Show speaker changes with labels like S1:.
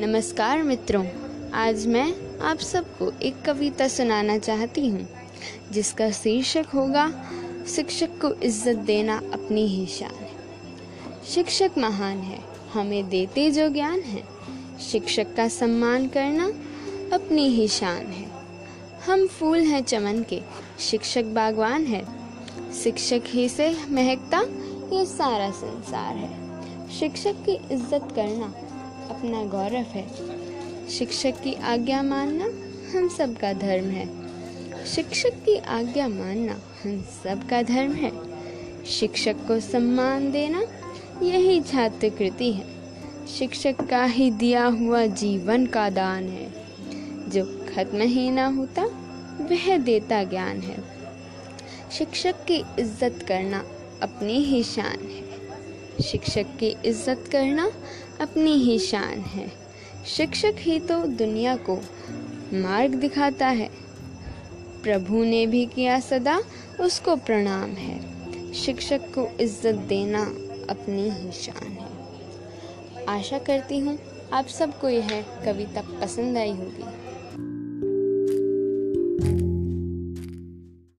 S1: नमस्कार मित्रों, आज मैं आप सबको एक कविता सुनाना चाहती हूँ, जिसका शीर्षक होगा, शिक्षक को इज़्ज़त देना अपनी ही शान है। शिक्षक महान है, हमें देते जो ज्ञान है। शिक्षक का सम्मान करना अपनी ही शान है। हम फूल हैं चमन के, शिक्षक बागवान है। शिक्षक ही से महकता, ये सारा संसार है। शिक्षक की इज़्ज़त करना अपना गौरव है। शिक्षक की आज्ञा मानना हम सबका धर्म है। शिक्षक की आज्ञा मानना हम सबका धर्म है। शिक्षक को सम्मान देना यही छात्र कृति है। शिक्षक का ही दिया हुआ जीवन का दान है। जो खत्म ही ना होता, वह देता ज्ञान है। शिक्षक की इज़्ज़त करना अपनी ही शान है। शिक्षक की इज़्ज़त करना अपनी ही शान है। शिक्षक ही तो दुनिया को मार्ग दिखाता है। प्रभु ने भी किया सदा, उसको प्रणाम है। शिक्षक को इज़्ज़त देना अपनी ही शान है। आशा करती हूँ आप सबको यह कविता पसंद आई होगी।